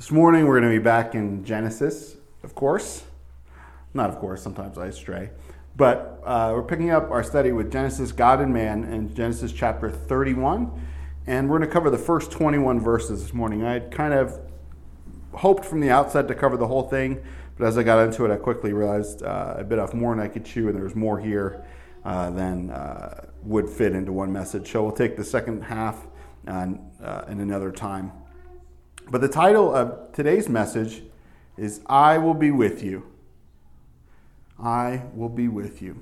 This morning we're going to be back in Genesis, of course. Not of course, sometimes I stray. But uh, we're picking up our study with Genesis, God and Man, in Genesis chapter 31. And we're going to cover the first 21 verses this morning. I had kind of hoped from the outset to cover the whole thing, but as I got into it, I quickly realized uh, I bit off more than I could chew, and there was more here uh, than uh, would fit into one message. So we'll take the second half uh, in another time. But the title of today's message is I Will Be With You. I will be with you.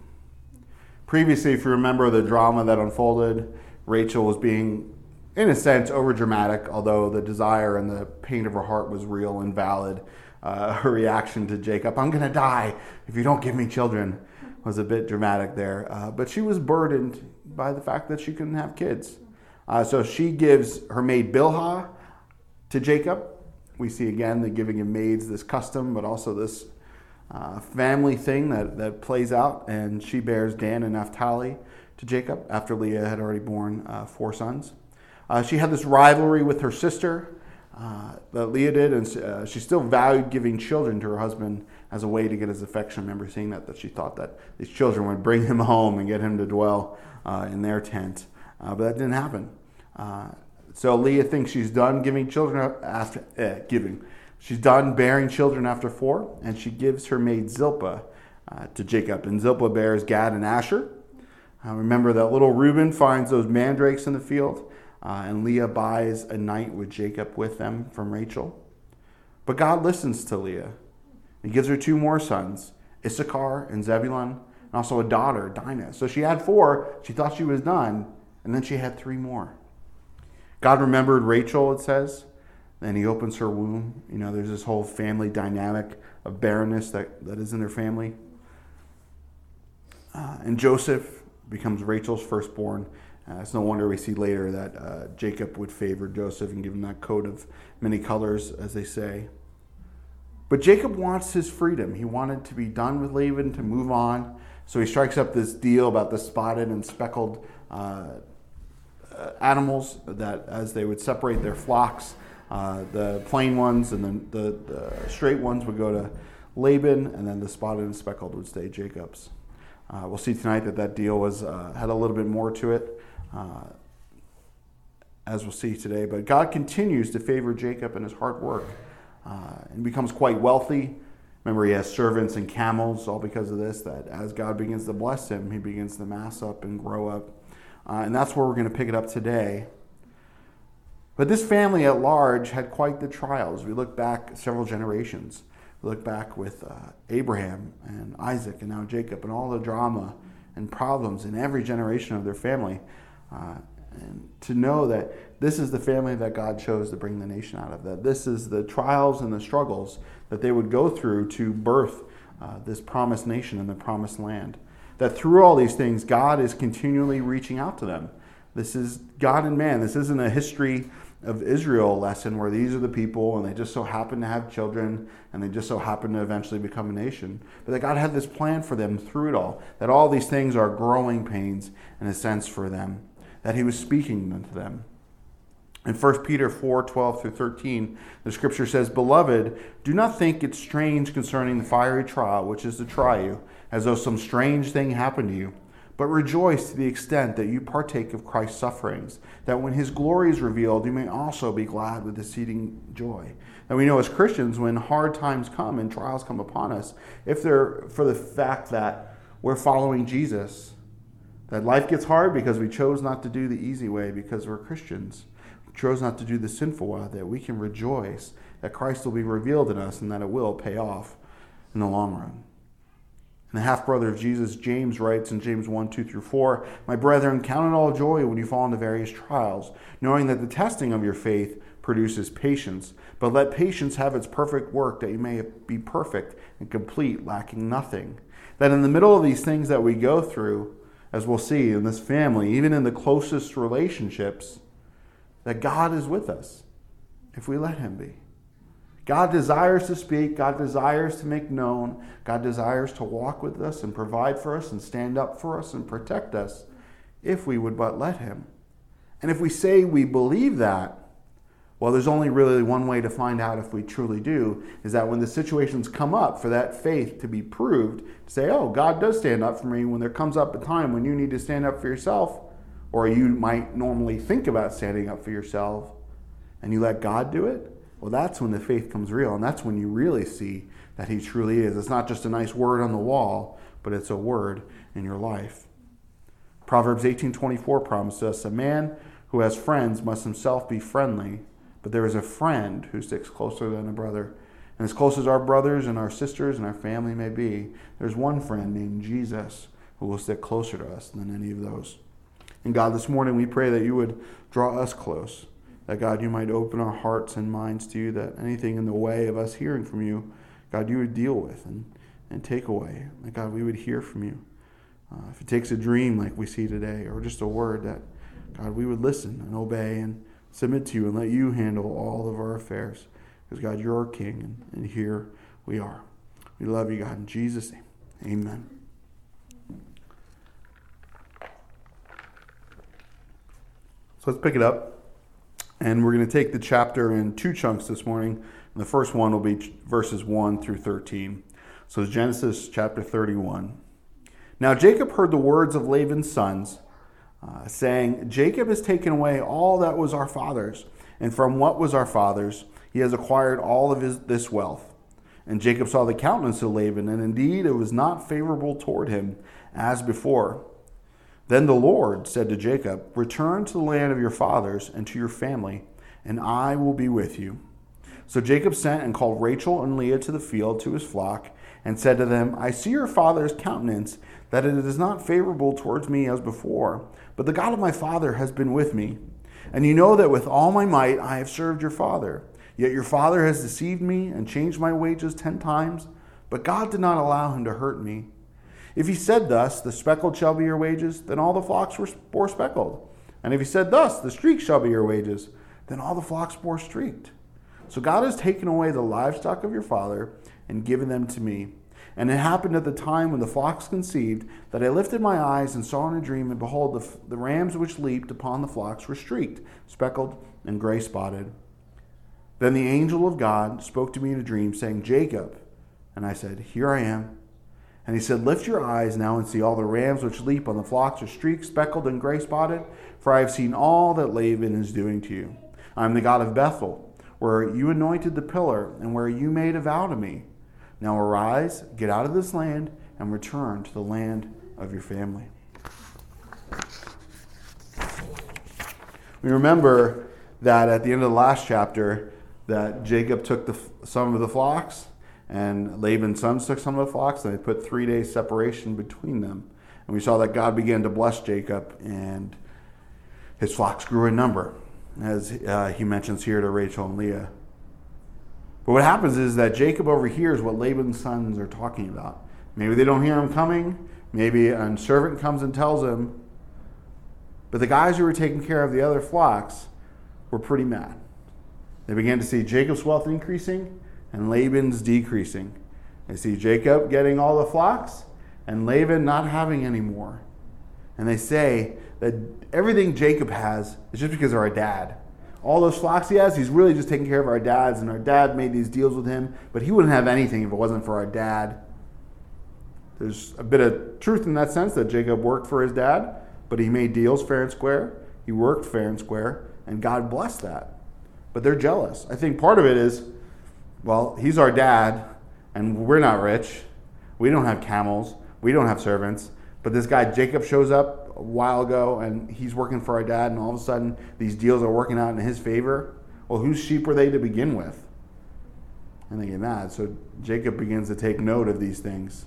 Previously, if you remember the drama that unfolded, Rachel was being, in a sense, overdramatic, although the desire and the pain of her heart was real and valid. Uh, her reaction to Jacob, I'm going to die if you don't give me children, was a bit dramatic there. Uh, but she was burdened by the fact that she couldn't have kids. Uh, so she gives her maid Bilhah to Jacob. We see again the giving of maids, this custom, but also this uh, family thing that, that plays out. And she bears Dan and Naphtali to Jacob after Leah had already borne uh, four sons. Uh, she had this rivalry with her sister uh, that Leah did, and uh, she still valued giving children to her husband as a way to get his affection. I remember seeing that, that she thought that these children would bring him home and get him to dwell uh, in their tent. but that didn't happen. So Leah thinks she's done giving children after eh, giving. She's done bearing children after four, and she gives her maid Zilpah uh, to Jacob. And Zilpah bears Gad and Asher. Uh, remember that little Reuben finds those mandrakes in the field, uh, and Leah buys a night with Jacob with them from Rachel. But God listens to Leah. He gives her two more sons, Issachar and Zebulun, and also a daughter, Dinah. So she had four. She thought she was done, and then she had three more. God remembered Rachel, it says, and he opens her womb. You know, there's this whole family dynamic of barrenness that, that is in their family. Uh, and Joseph becomes Rachel's firstborn. Uh, it's no wonder we see later that uh, Jacob would favor Joseph and give him that coat of many colors, as they say. But Jacob wants his freedom. He wanted to be done with Laban, to move on. So he strikes up this deal about the spotted and speckled uh, animals that as they would separate their flocks, uh, the plain ones and then the, the, straight ones would go to Laban, and then the spotted and speckled would stay Jacob's. Uh, we'll see tonight that that deal was uh, had a little bit more to it, uh, as we'll see today. But God continues to favor Jacob and his hard work, uh, and becomes quite wealthy. Remember, he has servants and camels, all because of this. That as God begins to bless him, he begins to mass up and grow up uh, and that's where we're going to pick it up today. But this family at large had quite the trials. We look back several generations. We look back with uh, Abraham and Isaac and now Jacob and all the drama and problems in every generation of their family. Uh, and to know that this is the family that God chose to bring the nation out of, that this is the trials and the struggles that they would go through to birth uh, this promised nation and the promised land that through all these things, God is continually reaching out to them. This is God and man. This isn't a history of Israel lesson where these are the people and they just so happen to have children and they just so happen to eventually become a nation. But that God had this plan for them through it all, that all these things are growing pains in a sense for them, that He was speaking to them. In 1 Peter 4 12 through 13, the scripture says, Beloved, do not think it strange concerning the fiery trial which is to try you as though some strange thing happened to you, but rejoice to the extent that you partake of Christ's sufferings, that when his glory is revealed, you may also be glad with exceeding joy. And we know as Christians, when hard times come and trials come upon us, if they're for the fact that we're following Jesus, that life gets hard because we chose not to do the easy way because we're Christians. We chose not to do the sinful way, that we can rejoice that Christ will be revealed in us and that it will pay off in the long run. And the half brother of Jesus, James, writes in James 1 2 through 4 My brethren, count it all joy when you fall into various trials, knowing that the testing of your faith produces patience. But let patience have its perfect work, that you may be perfect and complete, lacking nothing. That in the middle of these things that we go through, as we'll see in this family, even in the closest relationships, that God is with us if we let Him be. God desires to speak. God desires to make known. God desires to walk with us and provide for us and stand up for us and protect us if we would but let Him. And if we say we believe that, Well, there's only really one way to find out if we truly do is that when the situations come up for that faith to be proved, to say, oh, God does stand up for me when there comes up a time when you need to stand up for yourself, or you might normally think about standing up for yourself, and you let God do it, well, that's when the faith comes real, and that's when you really see that He truly is. It's not just a nice word on the wall, but it's a word in your life. Proverbs 18:24 promises us a man who has friends must himself be friendly but there is a friend who sticks closer than a brother. And as close as our brothers and our sisters and our family may be, there's one friend named Jesus who will stick closer to us than any of those. And God, this morning we pray that you would draw us close. That God, you might open our hearts and minds to you, that anything in the way of us hearing from you, God, you would deal with and, and take away. That God, we would hear from you. Uh, if it takes a dream like we see today, or just a word, that God, we would listen and obey and submit to you and let you handle all of our affairs. Because, God, you're our King, and, and here we are. We love you, God. In Jesus' name, amen. So let's pick it up. And we're going to take the chapter in two chunks this morning. And the first one will be verses 1 through 13. So Genesis chapter 31. Now Jacob heard the words of Laban's sons uh, saying, Jacob has taken away all that was our father's, and from what was our father's, he has acquired all of his, this wealth. And Jacob saw the countenance of Laban, and indeed it was not favorable toward him as before. Then the Lord said to Jacob, Return to the land of your fathers and to your family, and I will be with you. So Jacob sent and called Rachel and Leah to the field to his flock, and said to them, I see your father's countenance, that it is not favorable towards me as before. But the God of my father has been with me. And you know that with all my might I have served your father. Yet your father has deceived me and changed my wages ten times. But God did not allow him to hurt me. If he said thus, the speckled shall be your wages, then all the flocks were, bore speckled. And if he said thus, the streaked shall be your wages, then all the flocks bore streaked. So God has taken away the livestock of your father and given them to me. And it happened at the time when the flocks conceived that I lifted my eyes and saw in a dream, and behold, the, the rams which leaped upon the flocks were streaked, speckled, and gray spotted. Then the angel of God spoke to me in a dream, saying, Jacob. And I said, Here I am. And he said, Lift your eyes now and see all the rams which leap on the flocks are streaked, speckled, and gray spotted, for I have seen all that Laban is doing to you. I am the God of Bethel, where you anointed the pillar, and where you made a vow to me. Now arise, get out of this land, and return to the land of your family. We remember that at the end of the last chapter, that Jacob took the, some of the flocks, and Laban's sons took some of the flocks, and they put three days separation between them. And we saw that God began to bless Jacob, and his flocks grew in number, as uh, he mentions here to Rachel and Leah. But what happens is that Jacob overhears what Laban's sons are talking about. Maybe they don't hear him coming. Maybe a servant comes and tells him. But the guys who were taking care of the other flocks were pretty mad. They began to see Jacob's wealth increasing and Laban's decreasing. They see Jacob getting all the flocks and Laban not having any more. And they say that everything Jacob has is just because of our dad all those flocks he has, he's really just taking care of our dads, and our dad made these deals with him, but he wouldn't have anything if it wasn't for our dad. There's a bit of truth in that sense that Jacob worked for his dad, but he made deals fair and square. He worked fair and square, and God blessed that. But they're jealous. I think part of it is, well, he's our dad, and we're not rich. We don't have camels. We don't have servants. But this guy, Jacob, shows up a while ago and he's working for our dad, and all of a sudden these deals are working out in his favor. Well, whose sheep were they to begin with? And they get mad. So Jacob begins to take note of these things.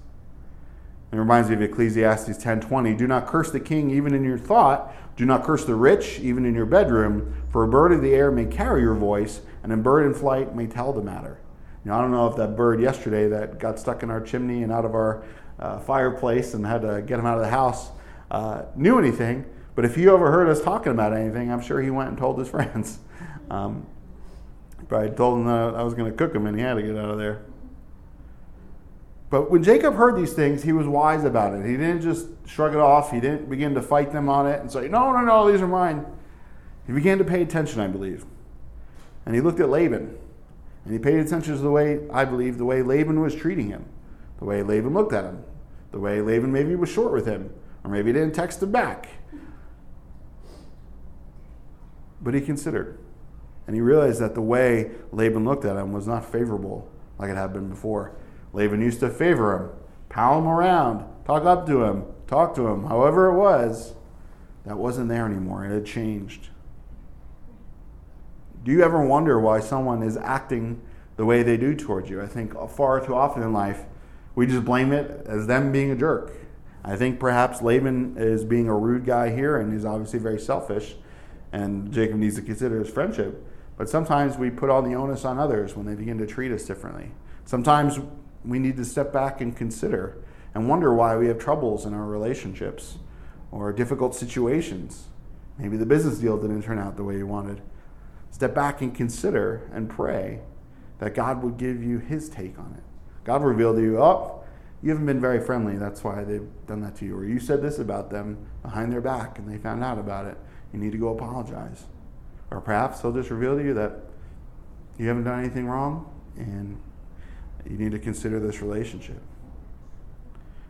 It reminds me of Ecclesiastes 10:20. Do not curse the king even in your thought. Do not curse the rich even in your bedroom, for a bird of the air may carry your voice, and a bird in flight may tell the matter. Now, I don't know if that bird yesterday that got stuck in our chimney and out of our uh, fireplace and had to get him out of the house uh, knew anything, but if he overheard us talking about anything, I'm sure he went and told his friends. Um, but I told him that I was going to cook him and he had to get out of there. But when Jacob heard these things, he was wise about it. He didn't just shrug it off. He didn't begin to fight them on it and say, no, no, no, these are mine. He began to pay attention, I believe. And he looked at Laban. And he paid attention to the way, I believe, the way Laban was treating him, the way Laban looked at him, the way Laban maybe was short with him, or maybe didn't text him back. But he considered. And he realized that the way Laban looked at him was not favorable like it had been before. Laban used to favor him, pal him around, talk up to him, talk to him, however it was. That wasn't there anymore. It had changed. Do you ever wonder why someone is acting the way they do towards you? I think far too often in life, we just blame it as them being a jerk. I think perhaps Laban is being a rude guy here and he's obviously very selfish, and Jacob needs to consider his friendship. But sometimes we put all the onus on others when they begin to treat us differently. Sometimes we need to step back and consider and wonder why we have troubles in our relationships or difficult situations. Maybe the business deal didn't turn out the way you wanted. Step back and consider and pray that God would give you his take on it. God revealed to you, oh, you haven't been very friendly. That's why they've done that to you. Or you said this about them behind their back and they found out about it. You need to go apologize. Or perhaps he'll just reveal to you that you haven't done anything wrong and you need to consider this relationship.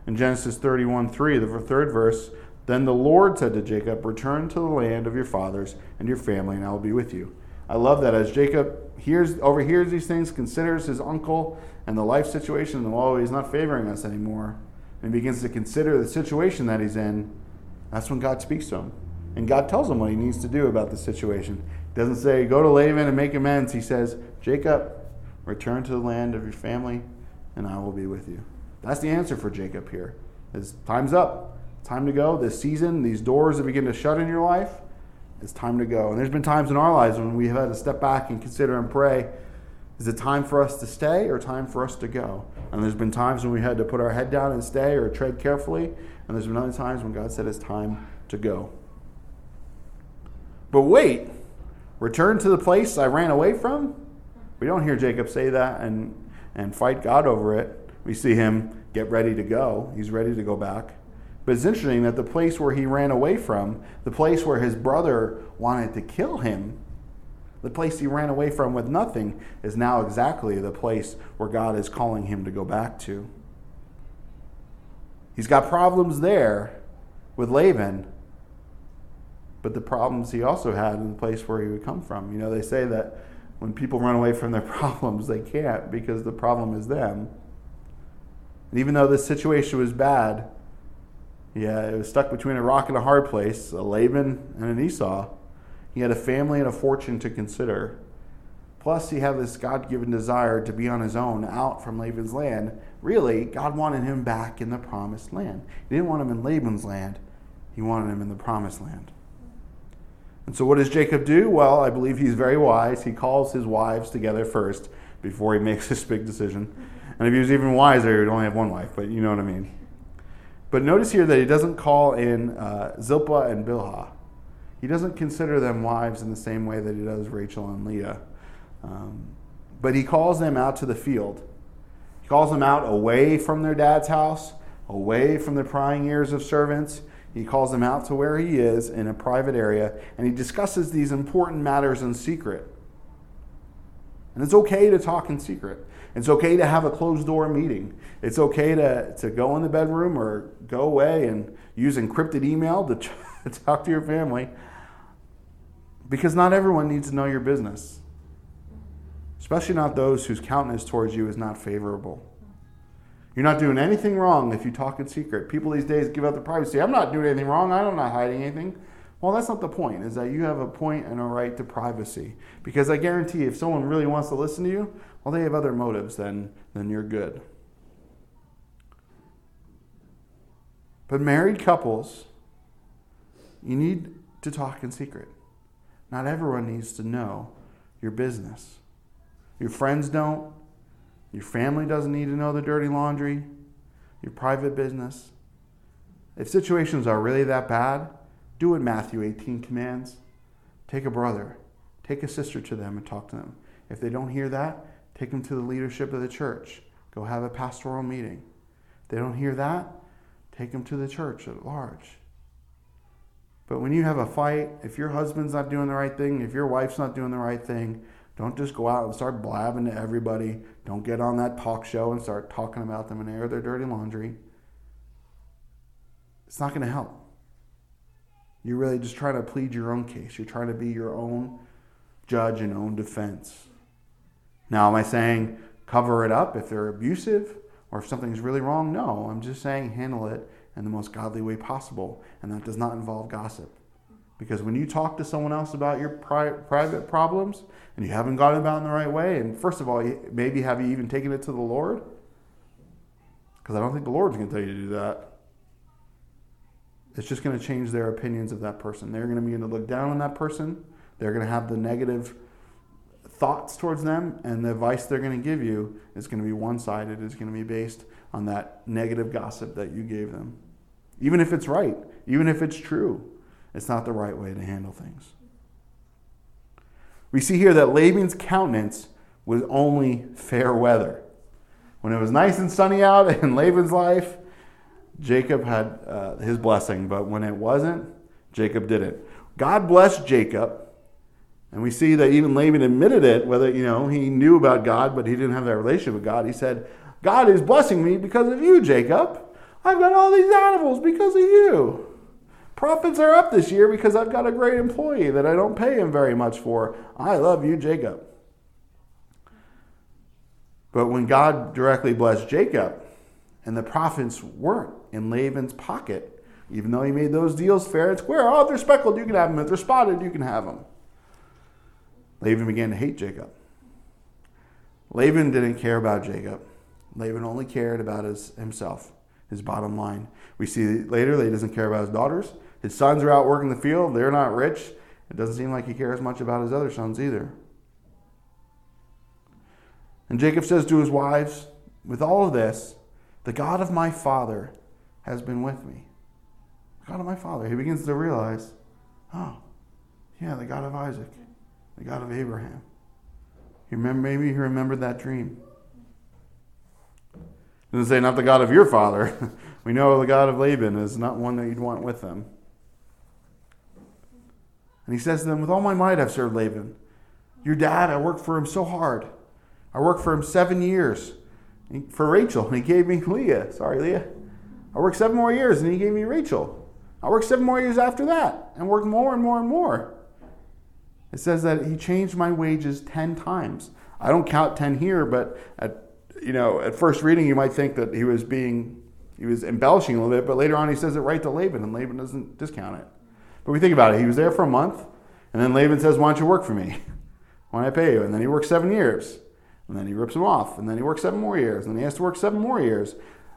In Genesis 31 3, the third verse, then the Lord said to Jacob, Return to the land of your fathers and your family, and I will be with you. I love that as Jacob hears, overhears these things, considers his uncle and the life situation, and oh, he's not favoring us anymore, and begins to consider the situation that he's in, that's when God speaks to him. And God tells him what he needs to do about the situation. He doesn't say, Go to Laban and make amends. He says, Jacob, return to the land of your family, and I will be with you. That's the answer for Jacob here. Is time's up. Time to go. This season, these doors that begin to shut in your life, it's time to go. And there's been times in our lives when we have had to step back and consider and pray is it time for us to stay or time for us to go? And there's been times when we had to put our head down and stay or tread carefully. And there's been other times when God said it's time to go. But wait, return to the place I ran away from? We don't hear Jacob say that and, and fight God over it. We see him get ready to go. He's ready to go back. But it's interesting that the place where he ran away from, the place where his brother wanted to kill him, the place he ran away from with nothing, is now exactly the place where God is calling him to go back to. He's got problems there with Laban, but the problems he also had in the place where he would come from. You know, they say that when people run away from their problems, they can't because the problem is them. And even though this situation was bad, yeah, it was stuck between a rock and a hard place, a Laban and an Esau. He had a family and a fortune to consider. Plus, he had this God given desire to be on his own out from Laban's land. Really, God wanted him back in the promised land. He didn't want him in Laban's land, he wanted him in the promised land. And so, what does Jacob do? Well, I believe he's very wise. He calls his wives together first before he makes this big decision. And if he was even wiser, he'd only have one wife, but you know what I mean. But notice here that he doesn't call in uh, Zilpah and Bilhah. He doesn't consider them wives in the same way that he does Rachel and Leah. Um, but he calls them out to the field. He calls them out away from their dad's house, away from the prying ears of servants, he calls him out to where he is in a private area, and he discusses these important matters in secret. And it's okay to talk in secret. It's okay to have a closed door meeting. It's okay to, to go in the bedroom or go away and use encrypted email to, to talk to your family. Because not everyone needs to know your business, especially not those whose countenance towards you is not favorable. You're not doing anything wrong if you talk in secret. People these days give up their privacy. I'm not doing anything wrong. I'm not hiding anything. Well, that's not the point, is that you have a point and a right to privacy. Because I guarantee if someone really wants to listen to you, well, they have other motives than, than you're good. But married couples, you need to talk in secret. Not everyone needs to know your business. Your friends don't, your family doesn't need to know the dirty laundry, your private business. If situations are really that bad, do what Matthew 18 commands. Take a brother, take a sister to them and talk to them. If they don't hear that, take them to the leadership of the church. Go have a pastoral meeting. If they don't hear that, take them to the church at large. But when you have a fight, if your husband's not doing the right thing, if your wife's not doing the right thing, Don't just go out and start blabbing to everybody. Don't get on that talk show and start talking about them and air their dirty laundry. It's not going to help. You're really just trying to plead your own case. You're trying to be your own judge and own defense. Now, am I saying cover it up if they're abusive or if something's really wrong? No, I'm just saying handle it in the most godly way possible. And that does not involve gossip. Because when you talk to someone else about your pri- private problems and you haven't gotten about in the right way, and first of all, maybe have you even taken it to the Lord? Because I don't think the Lord's going to tell you to do that. It's just going to change their opinions of that person. They're going to begin to look down on that person. They're going to have the negative thoughts towards them, and the advice they're going to give you is going to be one sided, it's going to be based on that negative gossip that you gave them. Even if it's right, even if it's true, it's not the right way to handle things. We see here that Laban's countenance was only fair weather. When it was nice and sunny out in Laban's life, Jacob had uh, his blessing, but when it wasn't, Jacob didn't. God blessed Jacob and we see that even Laban admitted it, whether, you know, he knew about God, but he didn't have that relationship with God. He said, God is blessing me because of you, Jacob. I've got all these animals because of you. Profits are up this year because I've got a great employee that I don't pay him very much for. I love you, Jacob. But when God directly blessed Jacob, and the profits weren't in Laban's pocket, even though he made those deals fair and square, oh, if they're speckled, you can have them. If they're spotted, you can have them. Laban began to hate Jacob. Laban didn't care about Jacob. Laban only cared about his, himself, his bottom line. We see later that he doesn't care about his daughters. His sons are out working the field. They're not rich. It doesn't seem like he cares much about his other sons either. And Jacob says to his wives, With all of this, the God of my father has been with me. The God of my father. He begins to realize, oh, yeah, the God of Isaac the God of Abraham. You remember, maybe he remembered that dream. Doesn't say not the God of your father. we know the God of Laban is not one that you'd want with them. And he says to them, With all my might I've served Laban. Your dad, I worked for him so hard. I worked for him seven years for Rachel, and he gave me Leah. Sorry, Leah. I worked seven more years, and he gave me Rachel. I worked seven more years after that, and worked more and more and more. It says that he changed my wages 10 times. I don't count 10 here, but at, you know, at first reading, you might think that he was being, he was embellishing a little bit, but later on he says it right to Laban, and Laban doesn't discount it. But we think about it. He was there for a month, and then Laban says, Why don't you work for me? Why don't I pay you? And then he works seven years. And then he rips him off. And then he works seven more years. And then he has to work seven more years.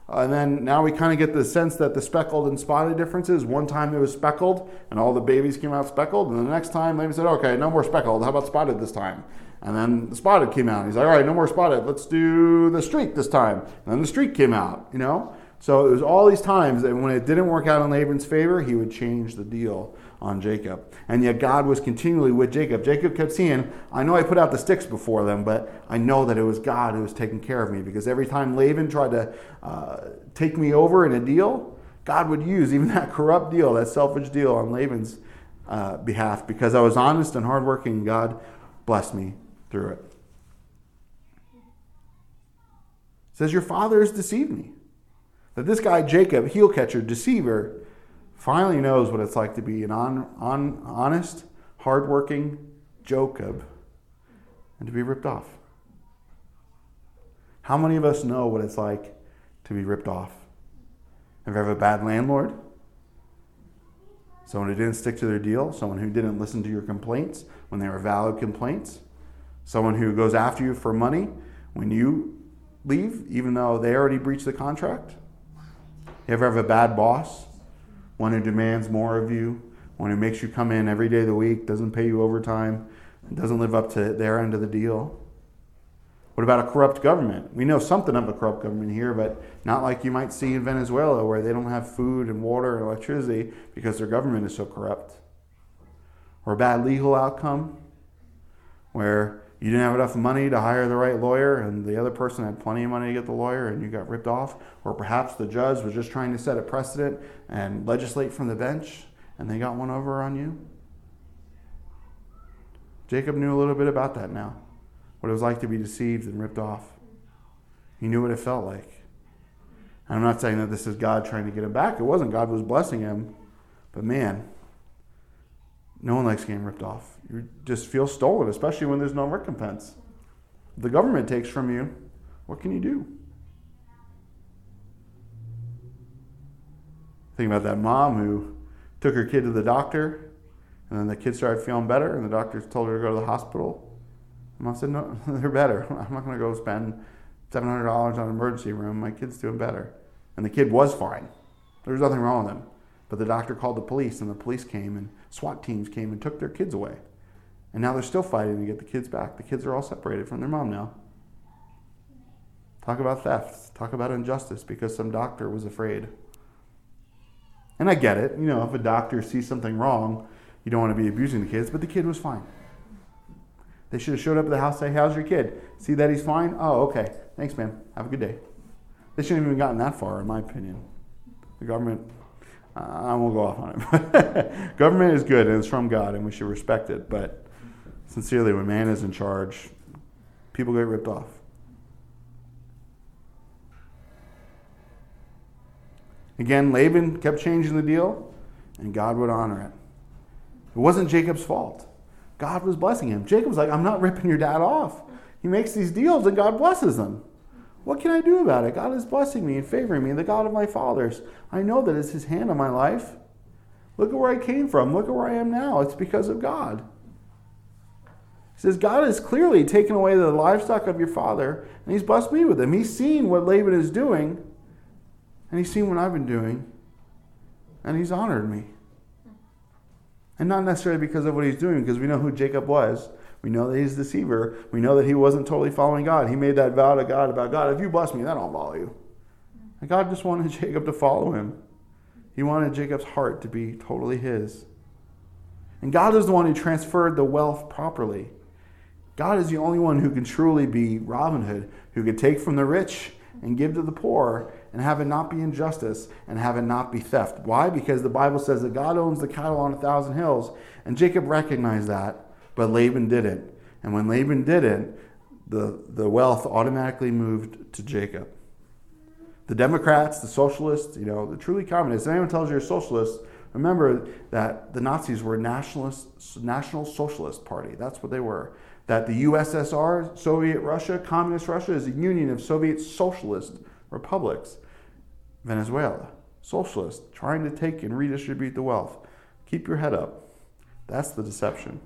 Uh, and then now we kind of get the sense that the speckled and spotted differences. One time it was speckled and all the babies came out speckled. And the next time they said, okay, no more speckled. How about spotted this time? And then the spotted came out. He's like, all right, no more spotted. Let's do the streak this time. And then the streak came out, you know? So it was all these times that when it didn't work out in Laban's favor, he would change the deal on Jacob. And yet God was continually with Jacob. Jacob kept seeing, I know I put out the sticks before them, but I know that it was God who was taking care of me because every time Laban tried to uh, take me over in a deal, God would use even that corrupt deal, that selfish deal on Laban's uh, behalf because I was honest and hardworking. God blessed me through it. it says, Your father has deceived me. That this guy, Jacob, heel catcher, deceiver, finally knows what it's like to be an on, on, honest, hardworking Jacob and to be ripped off. How many of us know what it's like to be ripped off? Have you ever a bad landlord? Someone who didn't stick to their deal? Someone who didn't listen to your complaints when they were valid complaints? Someone who goes after you for money when you leave, even though they already breached the contract? You ever have a bad boss? one who demands more of you, one who makes you come in every day of the week, doesn't pay you overtime, doesn't live up to their end of the deal? What about a corrupt government? We know something of a corrupt government here, but not like you might see in Venezuela where they don't have food and water and electricity because their government is so corrupt. Or a bad legal outcome where you didn't have enough money to hire the right lawyer and the other person had plenty of money to get the lawyer and you got ripped off or perhaps the judge was just trying to set a precedent and legislate from the bench and they got one over on you jacob knew a little bit about that now what it was like to be deceived and ripped off. He knew what it felt like. I'm not saying that this is God trying to get him back. It wasn't. God was blessing him. But man, no one likes getting ripped off. You just feel stolen, especially when there's no recompense. The government takes from you, what can you do? Think about that mom who took her kid to the doctor, and then the kid started feeling better, and the doctor told her to go to the hospital. Mom said, No, they're better. I'm not going to go spend $700 on an emergency room. My kid's doing better. And the kid was fine. There was nothing wrong with him. But the doctor called the police, and the police came, and SWAT teams came and took their kids away. And now they're still fighting to get the kids back. The kids are all separated from their mom now. Talk about theft. Talk about injustice because some doctor was afraid. And I get it. You know, if a doctor sees something wrong, you don't want to be abusing the kids, but the kid was fine. They should have showed up at the house say, How's your kid? See that he's fine? Oh, okay. Thanks, man. Have a good day. They shouldn't have even gotten that far, in my opinion. The government, I won't go off on it. government is good and it's from God and we should respect it. But sincerely, when man is in charge, people get ripped off. Again, Laban kept changing the deal, and God would honor it. It wasn't Jacob's fault. God was blessing him. Jacob's like, I'm not ripping your dad off. He makes these deals, and God blesses them. What can I do about it? God is blessing me and favoring me, the God of my fathers. I know that it's His hand on my life. Look at where I came from. Look at where I am now. It's because of God. He says, God has clearly taken away the livestock of your father, and He's blessed me with them. He's seen what Laban is doing, and He's seen what I've been doing, and He's honored me. And not necessarily because of what He's doing, because we know who Jacob was. We know that he's a deceiver. We know that he wasn't totally following God. He made that vow to God about God, if you bless me, then I'll follow you. And God just wanted Jacob to follow him. He wanted Jacob's heart to be totally his. And God is the one who transferred the wealth properly. God is the only one who can truly be Robin Hood, who can take from the rich and give to the poor and have it not be injustice and have it not be theft. Why? Because the Bible says that God owns the cattle on a thousand hills. And Jacob recognized that, but Laban didn't. And when Laban didn't, the, the wealth automatically moved to Jacob. The Democrats, the socialists, you know, the truly communists, if anyone tells you you're a socialist, remember that the Nazis were a nationalist, national socialist party. That's what they were that the USSR, Soviet Russia, Communist Russia, is a union of Soviet socialist republics. Venezuela, socialist, trying to take and redistribute the wealth. Keep your head up. That's the deception.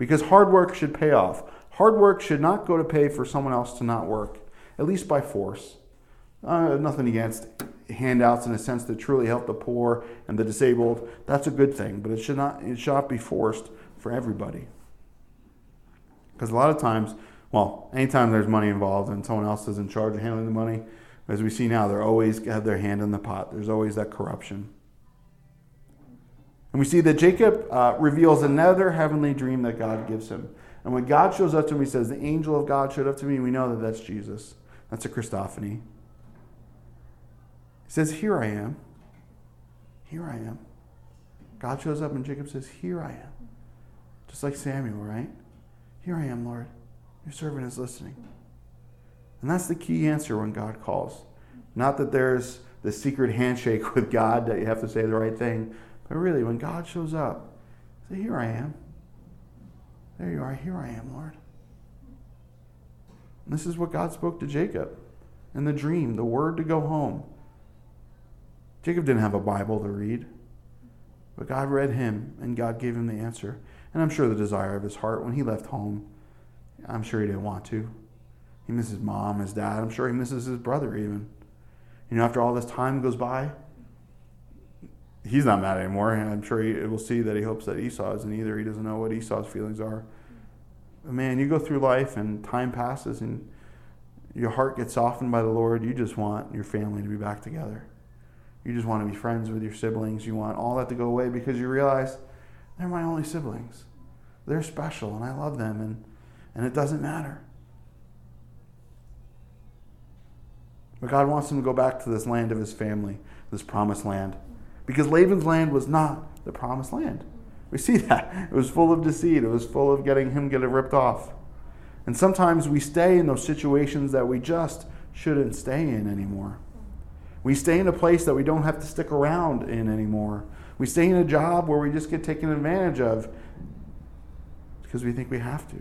Because hard work should pay off. Hard work should not go to pay for someone else to not work, at least by force. Uh, nothing against handouts in a sense that truly help the poor and the disabled. That's a good thing, but it should not, it should not be forced for everybody. Because a lot of times, well, anytime there's money involved and someone else is in charge of handling the money, as we see now, they're always have their hand in the pot. There's always that corruption. And we see that Jacob uh, reveals another heavenly dream that God gives him. And when God shows up to him, he says, The angel of God showed up to me. We know that that's Jesus. That's a Christophany. He says, Here I am. Here I am. God shows up and Jacob says, Here I am. Just like Samuel, right? Here I am, Lord. Your servant is listening. And that's the key answer when God calls. Not that there's the secret handshake with God that you have to say the right thing, but really, when God shows up, say, Here I am. There you are. Here I am, Lord. And this is what God spoke to Jacob in the dream, the word to go home. Jacob didn't have a Bible to read, but God read him, and God gave him the answer. And I'm sure the desire of his heart when he left home, I'm sure he didn't want to. He misses mom, his dad. I'm sure he misses his brother even. You know, after all this time goes by, he's not mad anymore. And I'm sure he will see that he hopes that Esau isn't either. He doesn't know what Esau's feelings are. But man, you go through life and time passes and your heart gets softened by the Lord. You just want your family to be back together. You just want to be friends with your siblings. You want all that to go away because you realize they're my only siblings. They're special and I love them and, and it doesn't matter. But God wants them to go back to this land of his family, this promised land. Because Laban's land was not the promised land. We see that. It was full of deceit. It was full of getting him get it ripped off. And sometimes we stay in those situations that we just shouldn't stay in anymore. We stay in a place that we don't have to stick around in anymore. We stay in a job where we just get taken advantage of because we think we have to.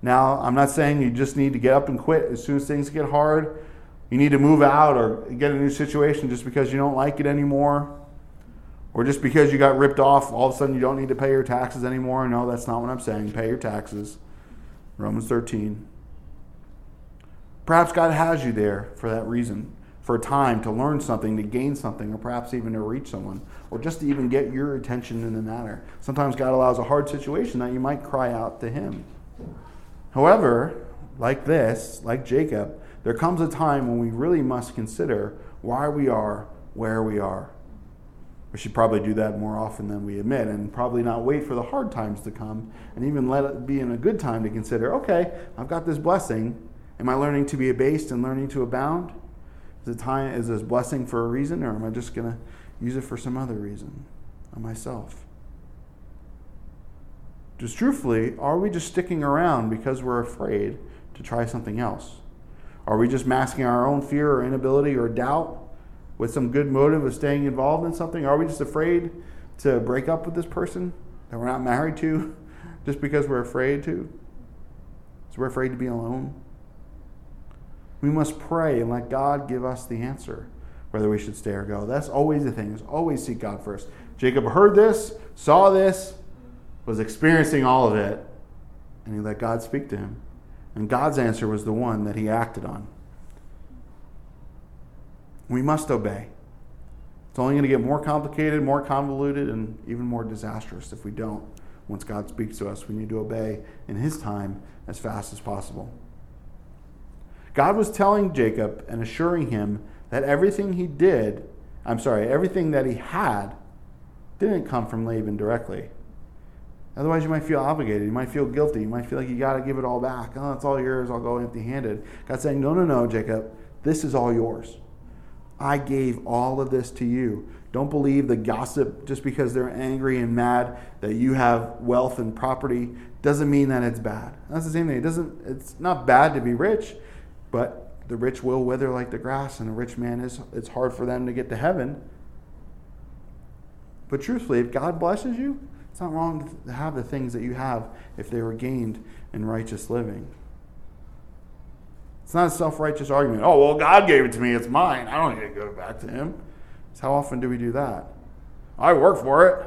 Now, I'm not saying you just need to get up and quit as soon as things get hard. You need to move out or get a new situation just because you don't like it anymore. Or just because you got ripped off, all of a sudden you don't need to pay your taxes anymore. No, that's not what I'm saying. Pay your taxes. Romans 13. Perhaps God has you there for that reason, for a time to learn something, to gain something, or perhaps even to reach someone, or just to even get your attention in the matter. Sometimes God allows a hard situation that you might cry out to Him. However, like this, like Jacob, there comes a time when we really must consider why we are where we are. We should probably do that more often than we admit and probably not wait for the hard times to come and even let it be in a good time to consider okay, I've got this blessing. Am I learning to be abased and learning to abound? Is, it time, is this blessing for a reason or am I just going to use it for some other reason on myself? Just truthfully, are we just sticking around because we're afraid to try something else? Are we just masking our own fear or inability or doubt with some good motive of staying involved in something? Are we just afraid to break up with this person that we're not married to just because we're afraid to? So we're afraid to be alone? We must pray and let God give us the answer whether we should stay or go. That's always the thing, is always seek God first. Jacob heard this, saw this, was experiencing all of it, and he let God speak to him. And God's answer was the one that he acted on. We must obey. It's only going to get more complicated, more convoluted, and even more disastrous if we don't. Once God speaks to us, we need to obey in his time as fast as possible. God was telling Jacob and assuring him that everything he did, I'm sorry, everything that he had, didn't come from Laban directly. Otherwise, you might feel obligated. You might feel guilty. You might feel like you got to give it all back. Oh, it's all yours. I'll go empty handed. God's saying, no, no, no, Jacob. This is all yours. I gave all of this to you. Don't believe the gossip just because they're angry and mad that you have wealth and property doesn't mean that it's bad. That's the same thing. It doesn't it's not bad to be rich, but the rich will wither like the grass and a rich man is it's hard for them to get to heaven. But truthfully, if God blesses you, it's not wrong to have the things that you have if they were gained in righteous living. It's not a self righteous argument. Oh, well, God gave it to me. It's mine. I don't need to go back to Him. It's how often do we do that? I work for it.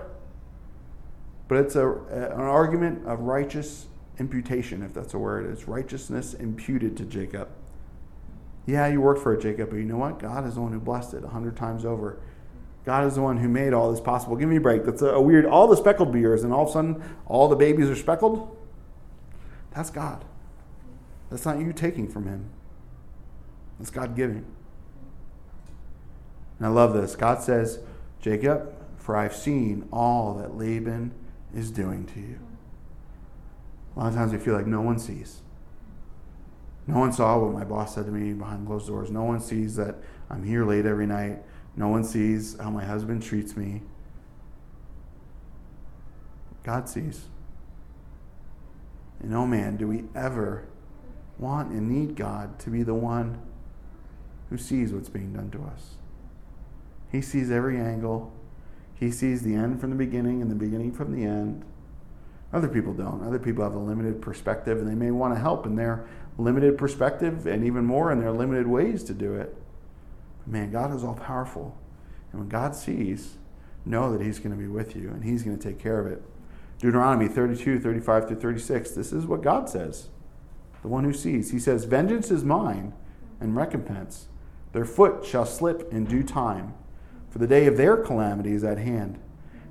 But it's a, an argument of righteous imputation, if that's a word. It's righteousness imputed to Jacob. Yeah, you worked for it, Jacob, but you know what? God is the one who blessed it a hundred times over. God is the one who made all this possible. Give me a break. That's a, a weird. All the speckled beers, and all of a sudden, all the babies are speckled. That's God. That's not you taking from Him. That's God giving. And I love this. God says, Jacob, for I've seen all that Laban is doing to you. A lot of times we feel like no one sees. No one saw what my boss said to me behind closed doors. No one sees that I'm here late every night. No one sees how my husband treats me. God sees. And oh man do we ever want and need God to be the one who sees what's being done to us. He sees every angle. He sees the end from the beginning and the beginning from the end. Other people don't. Other people have a limited perspective and they may want to help in their limited perspective and even more in their limited ways to do it. Man, God is all powerful. And when God sees, know that He's going to be with you and He's going to take care of it. Deuteronomy 32, 35 through 36, this is what God says. The one who sees. He says, Vengeance is mine and recompense. Their foot shall slip in due time, for the day of their calamity is at hand.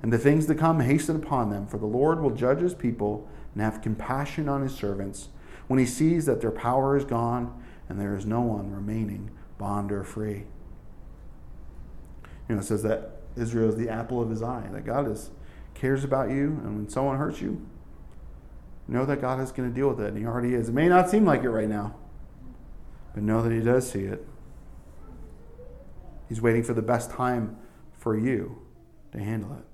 And the things to come hasten upon them, for the Lord will judge his people and have compassion on his servants when he sees that their power is gone and there is no one remaining bond or free. You know, it says that Israel is the apple of his eye, that God is cares about you, and when someone hurts you, know that God is going to deal with it, and He already is. It may not seem like it right now, but know that He does see it. He's waiting for the best time for you to handle it.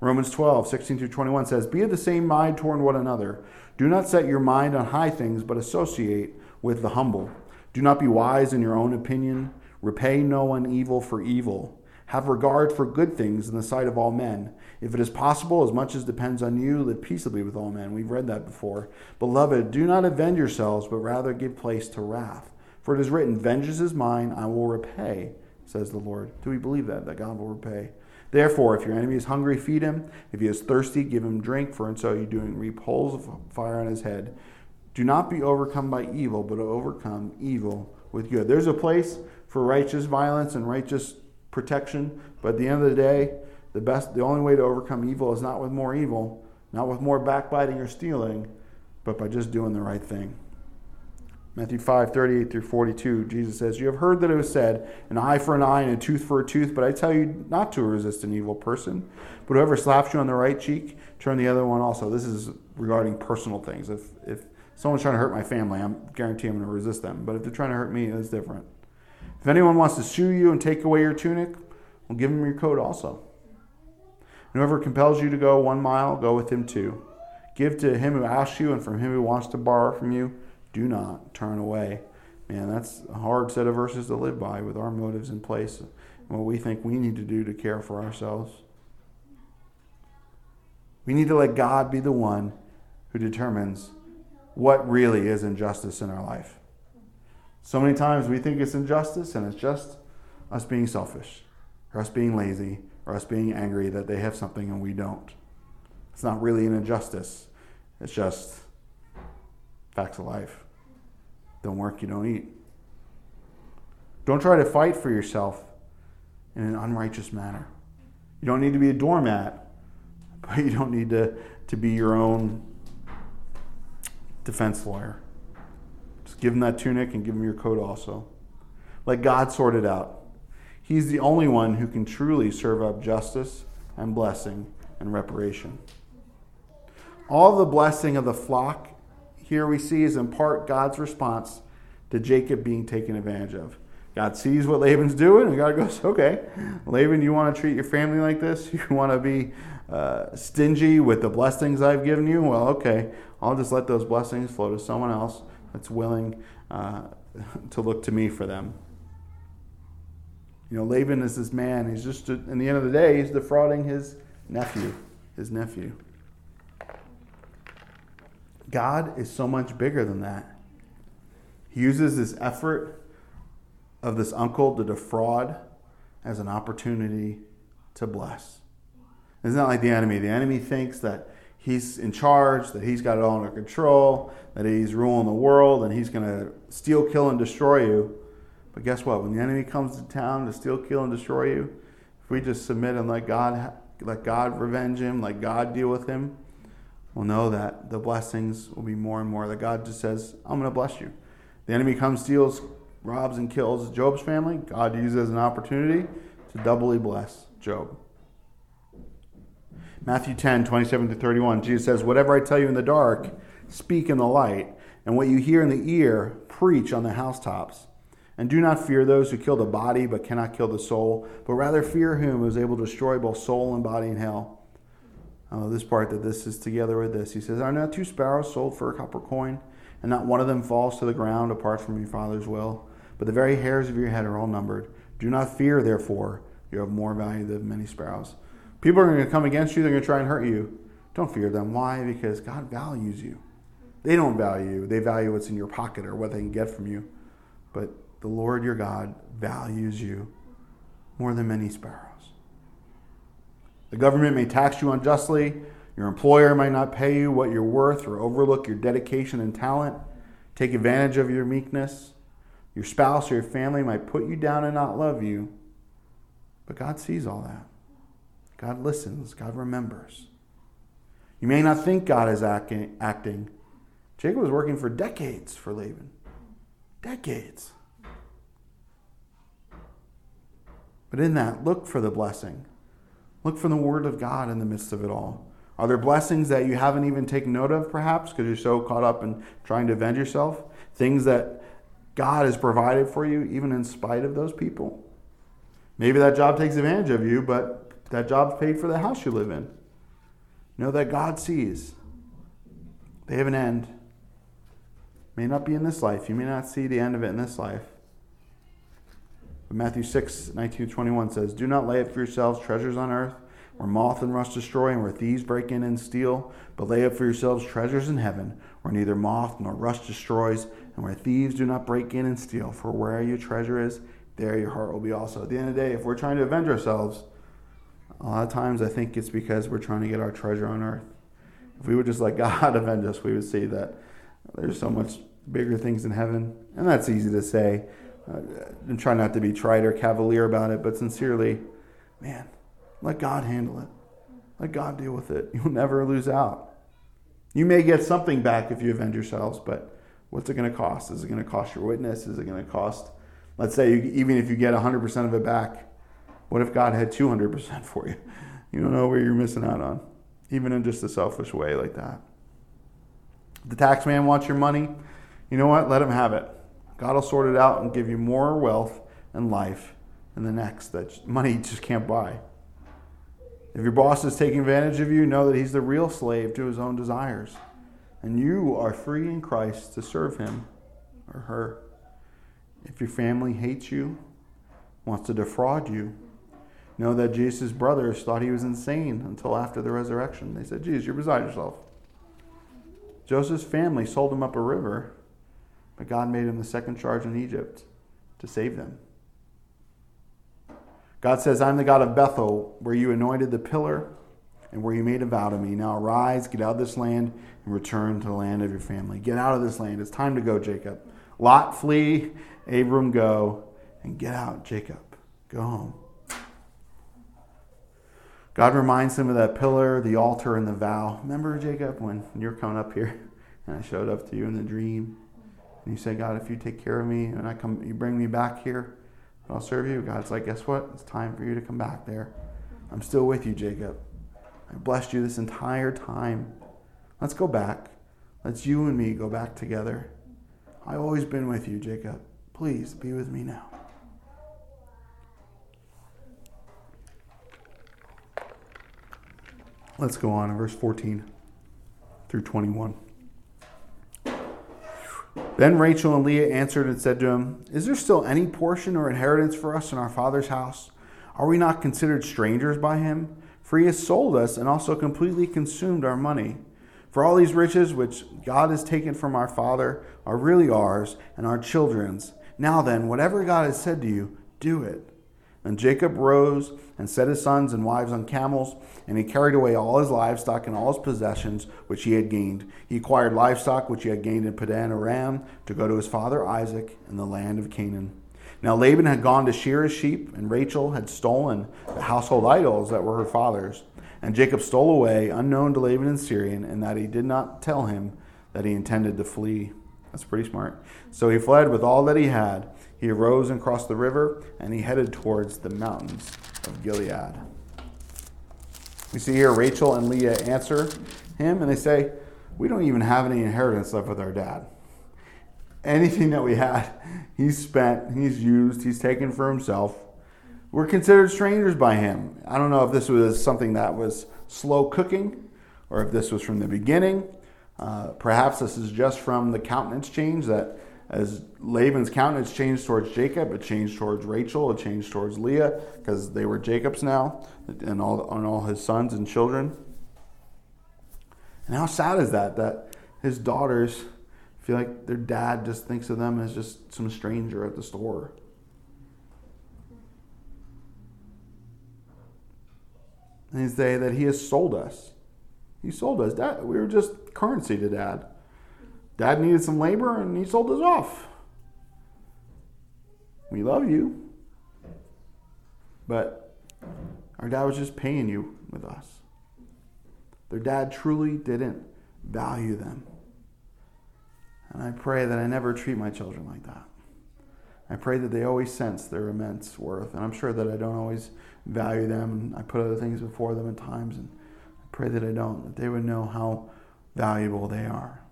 Romans 12, 16 through 21 says, Be of the same mind toward one another. Do not set your mind on high things, but associate with the humble. Do not be wise in your own opinion. Repay no one evil for evil. Have regard for good things in the sight of all men. If it is possible, as much as depends on you, live peaceably with all men. We've read that before. Beloved, do not avenge yourselves, but rather give place to wrath. For it is written, Vengeance is mine, I will repay, says the Lord. Do we believe that, that God will repay? Therefore, if your enemy is hungry, feed him. If he is thirsty, give him drink, for in so you doing reap holes of fire on his head. Do not be overcome by evil, but overcome evil with good. There's a place for righteous violence and righteous protection, but at the end of the day, the best the only way to overcome evil is not with more evil, not with more backbiting or stealing, but by just doing the right thing. Matthew 5, 38 through 42, Jesus says, You have heard that it was said, an eye for an eye and a tooth for a tooth, but I tell you not to resist an evil person. But whoever slaps you on the right cheek, turn the other one also. This is regarding personal things. If, if someone's trying to hurt my family, I'm guarantee I'm going to resist them. But if they're trying to hurt me, it's different. If anyone wants to sue you and take away your tunic, well, give him your coat also. And whoever compels you to go one mile, go with him two. Give to him who asks you, and from him who wants to borrow from you do not turn away. Man, that's a hard set of verses to live by with our motives in place and what we think we need to do to care for ourselves. We need to let God be the one who determines what really is injustice in our life. So many times we think it's injustice and it's just us being selfish, or us being lazy, or us being angry that they have something and we don't. It's not really an injustice, it's just Facts of life. Don't work, you don't eat. Don't try to fight for yourself in an unrighteous manner. You don't need to be a doormat, but you don't need to, to be your own defense lawyer. Just give him that tunic and give him your coat also. Let God sort it out. He's the only one who can truly serve up justice and blessing and reparation. All the blessing of the flock here we see is in part God's response to Jacob being taken advantage of. God sees what Laban's doing, and God goes, Okay, Laban, you want to treat your family like this? You want to be uh, stingy with the blessings I've given you? Well, okay, I'll just let those blessings flow to someone else that's willing uh, to look to me for them. You know, Laban is this man. He's just, in the end of the day, he's defrauding his nephew. His nephew. God is so much bigger than that. He uses this effort of this uncle to defraud as an opportunity to bless. It's not like the enemy. The enemy thinks that he's in charge, that he's got it all under control, that he's ruling the world, and he's going to steal, kill, and destroy you. But guess what? When the enemy comes to town to steal, kill, and destroy you, if we just submit and let God let God revenge him, let God deal with him, we'll know that the blessings will be more and more. That God just says, I'm going to bless you. The enemy comes, steals, robs, and kills Job's family. God uses as an opportunity to doubly bless Job. Matthew 10, 27 to 31, Jesus says, Whatever I tell you in the dark, speak in the light, and what you hear in the ear, preach on the housetops. And do not fear those who kill the body but cannot kill the soul, but rather fear him who is able to destroy both soul and body in hell. This part that this is together with this. He says, Are not two sparrows sold for a copper coin, and not one of them falls to the ground apart from your Father's will? But the very hairs of your head are all numbered. Do not fear, therefore, you have more value than many sparrows. People are going to come against you, they're going to try and hurt you. Don't fear them. Why? Because God values you. They don't value you, they value what's in your pocket or what they can get from you. But the Lord your God values you more than many sparrows. The government may tax you unjustly. Your employer might not pay you what you're worth or overlook your dedication and talent, take advantage of your meekness. Your spouse or your family might put you down and not love you. But God sees all that. God listens. God remembers. You may not think God is acting. Jacob was working for decades for Laban. Decades. But in that, look for the blessing. Look for the Word of God in the midst of it all. Are there blessings that you haven't even taken note of, perhaps, because you're so caught up in trying to avenge yourself? Things that God has provided for you, even in spite of those people? Maybe that job takes advantage of you, but that job's paid for the house you live in. Know that God sees. They have an end. May not be in this life. You may not see the end of it in this life. But Matthew 6, 19 21 says, Do not lay up for yourselves treasures on earth, where moth and rust destroy, and where thieves break in and steal, but lay up for yourselves treasures in heaven, where neither moth nor rust destroys, and where thieves do not break in and steal. For where your treasure is, there your heart will be also. At the end of the day, if we're trying to avenge ourselves, a lot of times I think it's because we're trying to get our treasure on earth. If we would just let God avenge us, we would see that there's so much bigger things in heaven. And that's easy to say. Uh, and try not to be trite or cavalier about it, but sincerely, man, let God handle it. Let God deal with it. You'll never lose out. You may get something back if you avenge yourselves, but what's it going to cost? Is it going to cost your witness? Is it going to cost, let's say, you, even if you get 100% of it back, what if God had 200% for you? You don't know where you're missing out on, even in just a selfish way like that. The tax man wants your money, you know what? Let him have it. God will sort it out and give you more wealth and life in the next that money just can't buy. If your boss is taking advantage of you, know that he's the real slave to his own desires. And you are free in Christ to serve him or her. If your family hates you, wants to defraud you, know that Jesus' brothers thought he was insane until after the resurrection. They said, Jesus, you're beside yourself. Joseph's family sold him up a river, but God made him the second charge in Egypt to save them. God says, I'm the God of Bethel, where you anointed the pillar and where you made a vow to me. Now arise, get out of this land, and return to the land of your family. Get out of this land. It's time to go, Jacob. Lot, flee. Abram, go. And get out, Jacob. Go home. God reminds him of that pillar, the altar, and the vow. Remember, Jacob, when you're coming up here and I showed up to you in the dream? And you said, God, if you take care of me and I come, you bring me back here, I'll serve you. God's like, guess what? It's time for you to come back there. I'm still with you, Jacob. I blessed you this entire time. Let's go back. Let's you and me go back together. I've always been with you, Jacob. Please be with me now. Let's go on in verse 14 through 21. Then Rachel and Leah answered and said to him, Is there still any portion or inheritance for us in our father's house? Are we not considered strangers by him? For he has sold us and also completely consumed our money. For all these riches which God has taken from our father are really ours and our children's. Now then, whatever God has said to you, do it. And Jacob rose and set his sons and wives on camels, and he carried away all his livestock and all his possessions which he had gained. He acquired livestock which he had gained in Padan Aram to go to his father Isaac in the land of Canaan. Now Laban had gone to shear his sheep, and Rachel had stolen the household idols that were her father's. And Jacob stole away, unknown to Laban and Syrian, and that he did not tell him that he intended to flee. That's pretty smart. So he fled with all that he had. He arose and crossed the river, and he headed towards the mountains of Gilead. We see here Rachel and Leah answer him, and they say, We don't even have any inheritance left with our dad. Anything that we had, he's spent, he's used, he's taken for himself. We're considered strangers by him. I don't know if this was something that was slow cooking or if this was from the beginning. Uh, perhaps this is just from the countenance change that as Laban's countenance changed towards Jacob, it changed towards Rachel, it changed towards Leah, because they were Jacob's now, and all, and all his sons and children. And how sad is that? That his daughters feel like their dad just thinks of them as just some stranger at the store. And he say that he has sold us. He sold us. Dad, we were just currency to dad. Dad needed some labor and he sold us off. We love you. But our dad was just paying you with us. Their dad truly didn't value them. And I pray that I never treat my children like that. I pray that they always sense their immense worth. And I'm sure that I don't always value them. And I put other things before them at times. And I pray that I don't, that they would know how valuable they are.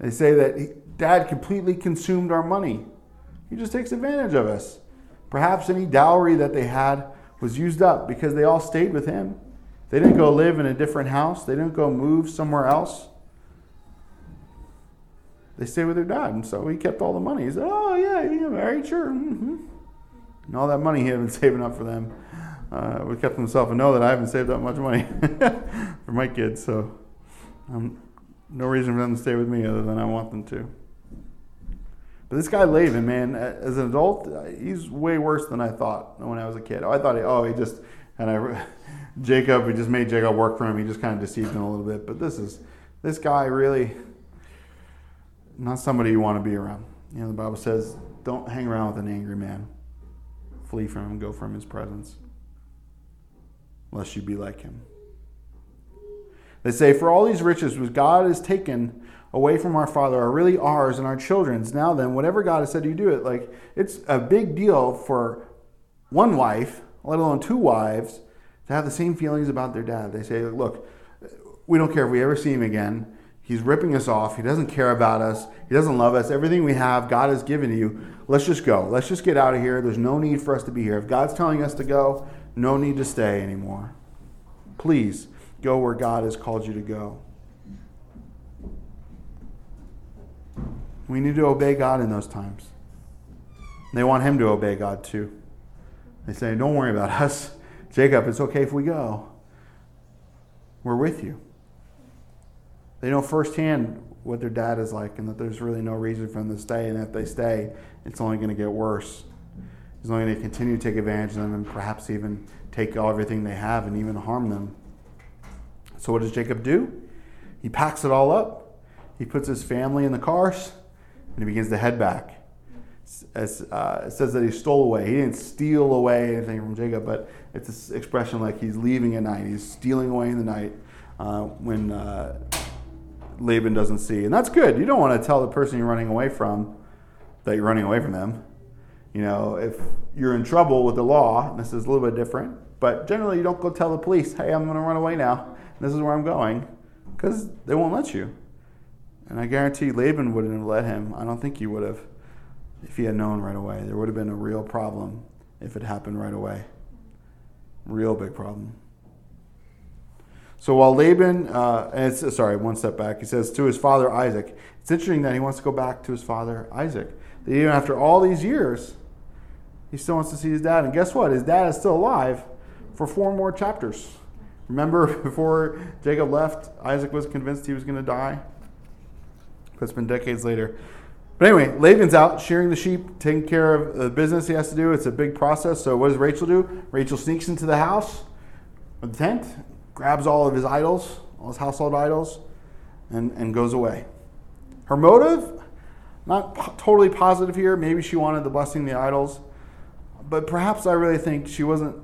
They say that dad completely consumed our money. He just takes advantage of us. Perhaps any dowry that they had was used up because they all stayed with him. They didn't go live in a different house. They didn't go move somewhere else. They stayed with their dad, and so he kept all the money. He said, "Oh yeah, you get married, sure." Mm-hmm. And all that money he had been saving up for them, uh, we kept himself and know that I haven't saved up much money for my kids, so um, no reason for them to stay with me other than I want them to. But this guy Laban, man, as an adult, uh, he's way worse than I thought when I was a kid. Oh, I thought, he, oh, he just and I, Jacob, he just made Jacob work for him. He just kind of deceived him a little bit. But this is this guy really not somebody you want to be around. You know, the Bible says, don't hang around with an angry man. Flee from him, go from his presence, lest you be like him. They say, For all these riches which God has taken away from our Father are really ours and our children's. Now then, whatever God has said, you do it. Like, it's a big deal for one wife, let alone two wives, to have the same feelings about their dad. They say, Look, we don't care if we ever see him again. He's ripping us off. He doesn't care about us. He doesn't love us. Everything we have, God has given you. Let's just go. Let's just get out of here. There's no need for us to be here. If God's telling us to go, no need to stay anymore. Please go where God has called you to go. We need to obey God in those times. They want Him to obey God too. They say, Don't worry about us. Jacob, it's okay if we go. We're with you. They know firsthand what their dad is like and that there's really no reason for them to stay. And if they stay, it's only going to get worse. He's only going to continue to take advantage of them and perhaps even take everything they have and even harm them. So, what does Jacob do? He packs it all up. He puts his family in the cars and he begins to head back. As, uh, it says that he stole away. He didn't steal away anything from Jacob, but it's this expression like he's leaving at night. He's stealing away in the night uh, when uh, Laban doesn't see. And that's good. You don't want to tell the person you're running away from that you're running away from them. You know, if you're in trouble with the law, this is a little bit different, but generally you don't go tell the police, hey, I'm going to run away now. This is where I'm going, because they won't let you. And I guarantee Laban wouldn't have let him. I don't think he would have if he had known right away. There would have been a real problem if it happened right away. Real big problem. So while Laban, uh, sorry, one step back, he says to his father Isaac. It's interesting that he wants to go back to his father Isaac. That even after all these years, he still wants to see his dad. And guess what? His dad is still alive for four more chapters. Remember, before Jacob left, Isaac was convinced he was going to die. But it's been decades later. But anyway, Laban's out shearing the sheep, taking care of the business he has to do. It's a big process. So what does Rachel do? Rachel sneaks into the house, the tent, grabs all of his idols, all his household idols, and, and goes away. Her motive, not totally positive here. Maybe she wanted the blessing the idols, but perhaps I really think she wasn't,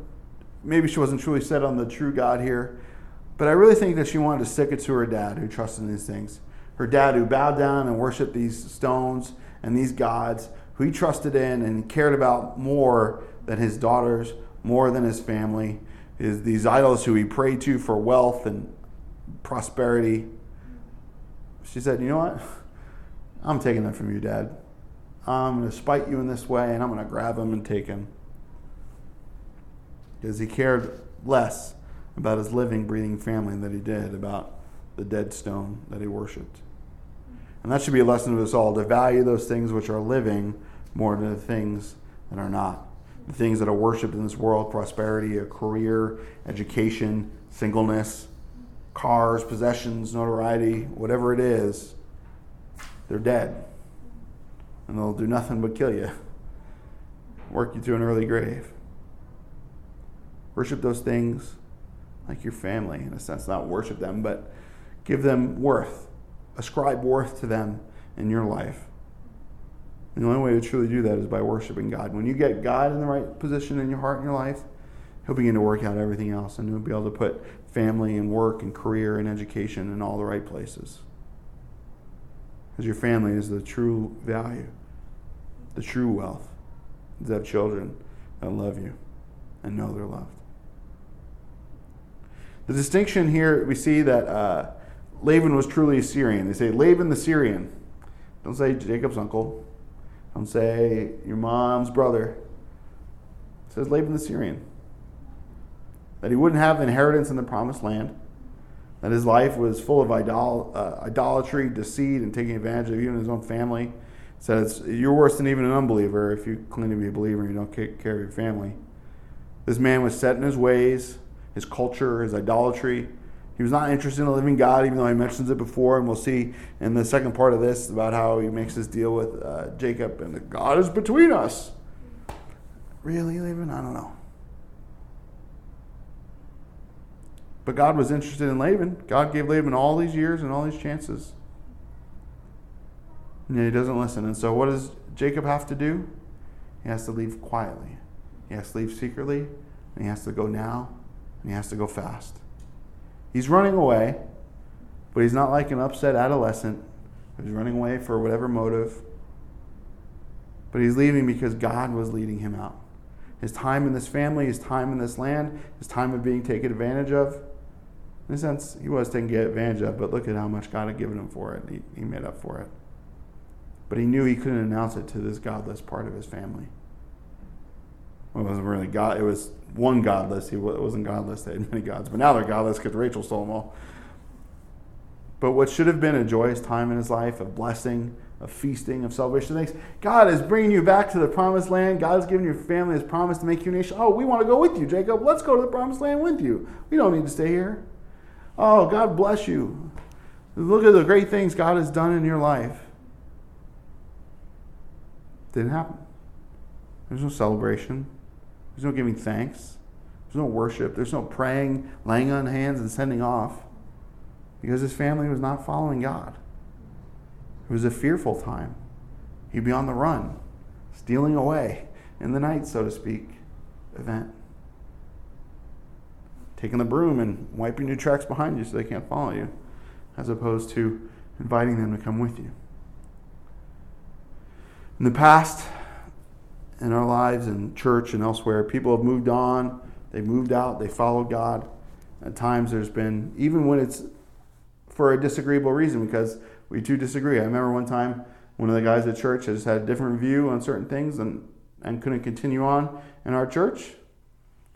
maybe she wasn't truly set on the true God here. But I really think that she wanted to stick it to her dad who trusted in these things. Her dad who bowed down and worshiped these stones and these gods, who he trusted in and cared about more than his daughters, more than his family is these idols who he prayed to for wealth and prosperity. She said, You know what? I'm taking them from you, Dad. I'm going to spite you in this way, and I'm going to grab him and take him. Because he cared less about his living, breathing family than he did about the dead stone that he worshiped. And that should be a lesson to us all to value those things which are living more than the things that are not the things that are worshipped in this world prosperity, a career, education, singleness, cars, possessions, notoriety, whatever it is, they're dead. And they'll do nothing but kill you, work you to an early grave. Worship those things like your family, in a sense, not worship them, but give them worth, ascribe worth to them in your life. And the only way to truly do that is by worshiping God. When you get God in the right position in your heart and your life, He'll begin to work out everything else, and you'll be able to put family and work and career and education in all the right places. Because your family is the true value, the true wealth. To have children that love you and know they're loved. The distinction here, we see that uh, Laban was truly a Syrian. They say Laban the Syrian. Don't say Jacob's uncle. Don't say your mom's brother. It says Laban the Syrian. that he wouldn't have inheritance in the promised land, that his life was full of idol, uh, idolatry, deceit, and taking advantage of even his own family. Said it's, you're worse than even an unbeliever if you claim to be a believer and you don't care of your family. This man was set in his ways, his culture, his idolatry. He was not interested in a living God, even though he mentions it before, and we'll see in the second part of this about how he makes this deal with uh, Jacob and the God is between us. Really, Laban? I don't know. But God was interested in Laban. God gave Laban all these years and all these chances. And yet he doesn't listen. And so, what does Jacob have to do? He has to leave quietly. He has to leave secretly, and he has to go now, and he has to go fast. He's running away, but he's not like an upset adolescent who's running away for whatever motive. But he's leaving because God was leading him out. His time in this family, his time in this land, his time of being taken advantage of. In a sense, he was taken advantage of, but look at how much God had given him for it. He, he made up for it. But he knew he couldn't announce it to this godless part of his family. It wasn't really God. It was one godless. He wasn't godless. They had many gods, but now they're godless because Rachel stole them all. But what should have been a joyous time in his life, a blessing, a feasting, of salvation, thanks. God is bringing you back to the promised land. God has given your family His promise to make you a nation. Oh, we want to go with you, Jacob. Let's go to the promised land with you. We don't need to stay here. Oh, God bless you. Look at the great things God has done in your life. Didn't happen. There's no celebration. There's no giving thanks. There's no worship. There's no praying, laying on hands, and sending off because his family was not following God. It was a fearful time. He'd be on the run, stealing away in the night, so to speak, event. Taking the broom and wiping your tracks behind you so they can't follow you, as opposed to inviting them to come with you. In the past, in our lives in church and elsewhere. People have moved on, they moved out, they followed God. At times there's been, even when it's for a disagreeable reason, because we do disagree. I remember one time one of the guys at church has had a different view on certain things and, and couldn't continue on in our church.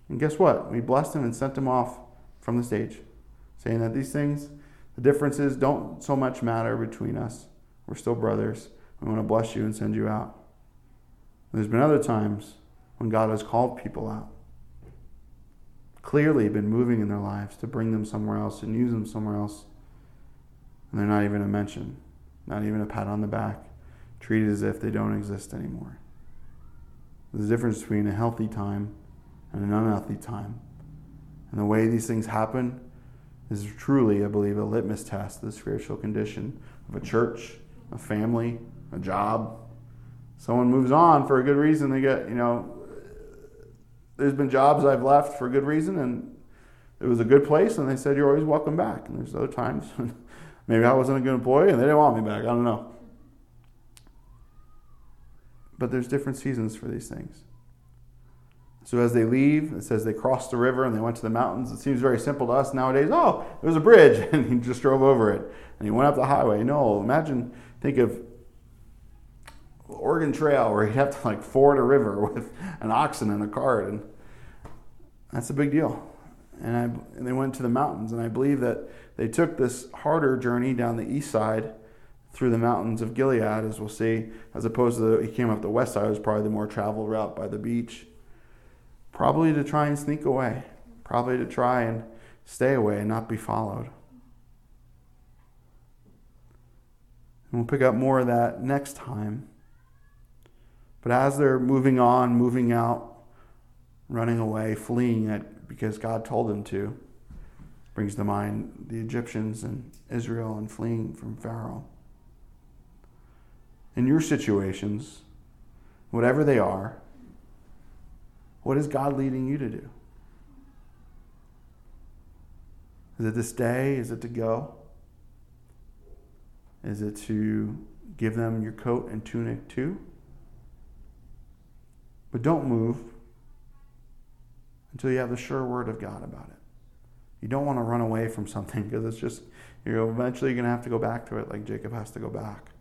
And guess what? We blessed him and sent him off from the stage, saying that these things, the differences don't so much matter between us. We're still brothers. We want to bless you and send you out. There's been other times when God has called people out, clearly been moving in their lives to bring them somewhere else and use them somewhere else. And they're not even a mention, not even a pat on the back, treated as if they don't exist anymore. There's a difference between a healthy time and an unhealthy time. And the way these things happen is truly, I believe, a litmus test of the spiritual condition of a church, a family, a job, someone moves on for a good reason, they get, you know, there's been jobs I've left for a good reason and it was a good place and they said you're always welcome back. And there's other times when maybe I wasn't a good employee and they didn't want me back. I don't know. But there's different seasons for these things. So as they leave, it says they crossed the river and they went to the mountains. It seems very simple to us nowadays. Oh, there was a bridge and he just drove over it and he went up the highway. No, imagine, think of Oregon Trail where he'd have to like ford a river with an oxen and a cart, and that's a big deal. And, I, and they went to the mountains, and I believe that they took this harder journey down the east side through the mountains of Gilead, as we'll see, as opposed to the, he came up the west side, was probably the more traveled route by the beach, probably to try and sneak away, probably to try and stay away and not be followed. And we'll pick up more of that next time. But as they're moving on, moving out, running away, fleeing it because God told them to, brings to mind the Egyptians and Israel and fleeing from Pharaoh. In your situations, whatever they are, what is God leading you to do? Is it to stay? Is it to go? Is it to give them your coat and tunic too? But don't move until you have the sure word of God about it. You don't want to run away from something because it's just, you're eventually going to have to go back to it like Jacob has to go back.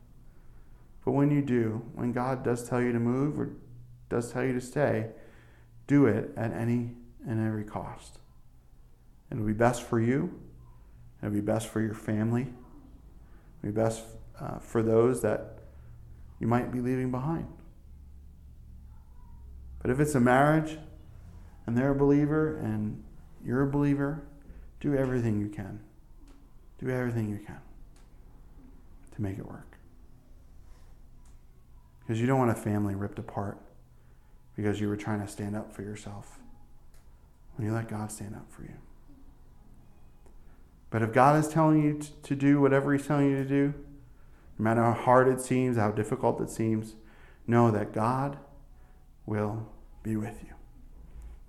But when you do, when God does tell you to move or does tell you to stay, do it at any and every cost. It'll be best for you. It'll be best for your family. It'll be best uh, for those that you might be leaving behind. But if it's a marriage and they're a believer and you're a believer, do everything you can. Do everything you can to make it work. Because you don't want a family ripped apart because you were trying to stand up for yourself when you let God stand up for you. But if God is telling you to do whatever He's telling you to do, no matter how hard it seems, how difficult it seems, know that God will be with you.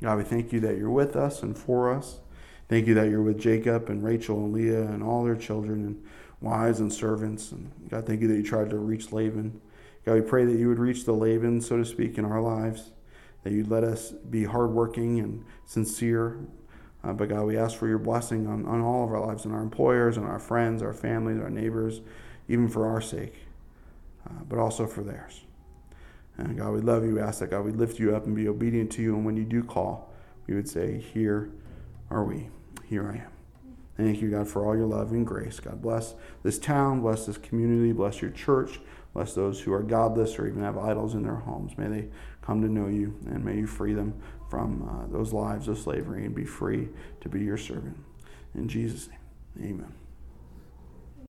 God, we thank you that you're with us and for us. Thank you that you're with Jacob and Rachel and Leah and all their children and wives and servants. And God, thank you that you tried to reach Laban. God, we pray that you would reach the Laban, so to speak, in our lives, that you'd let us be hardworking and sincere. Uh, but God, we ask for your blessing on, on all of our lives, and our employers, and our friends, our families, our neighbors, even for our sake, uh, but also for theirs. And God, we love you. We ask that God, we lift you up and be obedient to you. And when you do call, we would say, Here are we. Here I am. Thank you, God, for all your love and grace. God bless this town, bless this community, bless your church, bless those who are godless or even have idols in their homes. May they come to know you, and may you free them from uh, those lives of slavery and be free to be your servant. In Jesus' name, amen.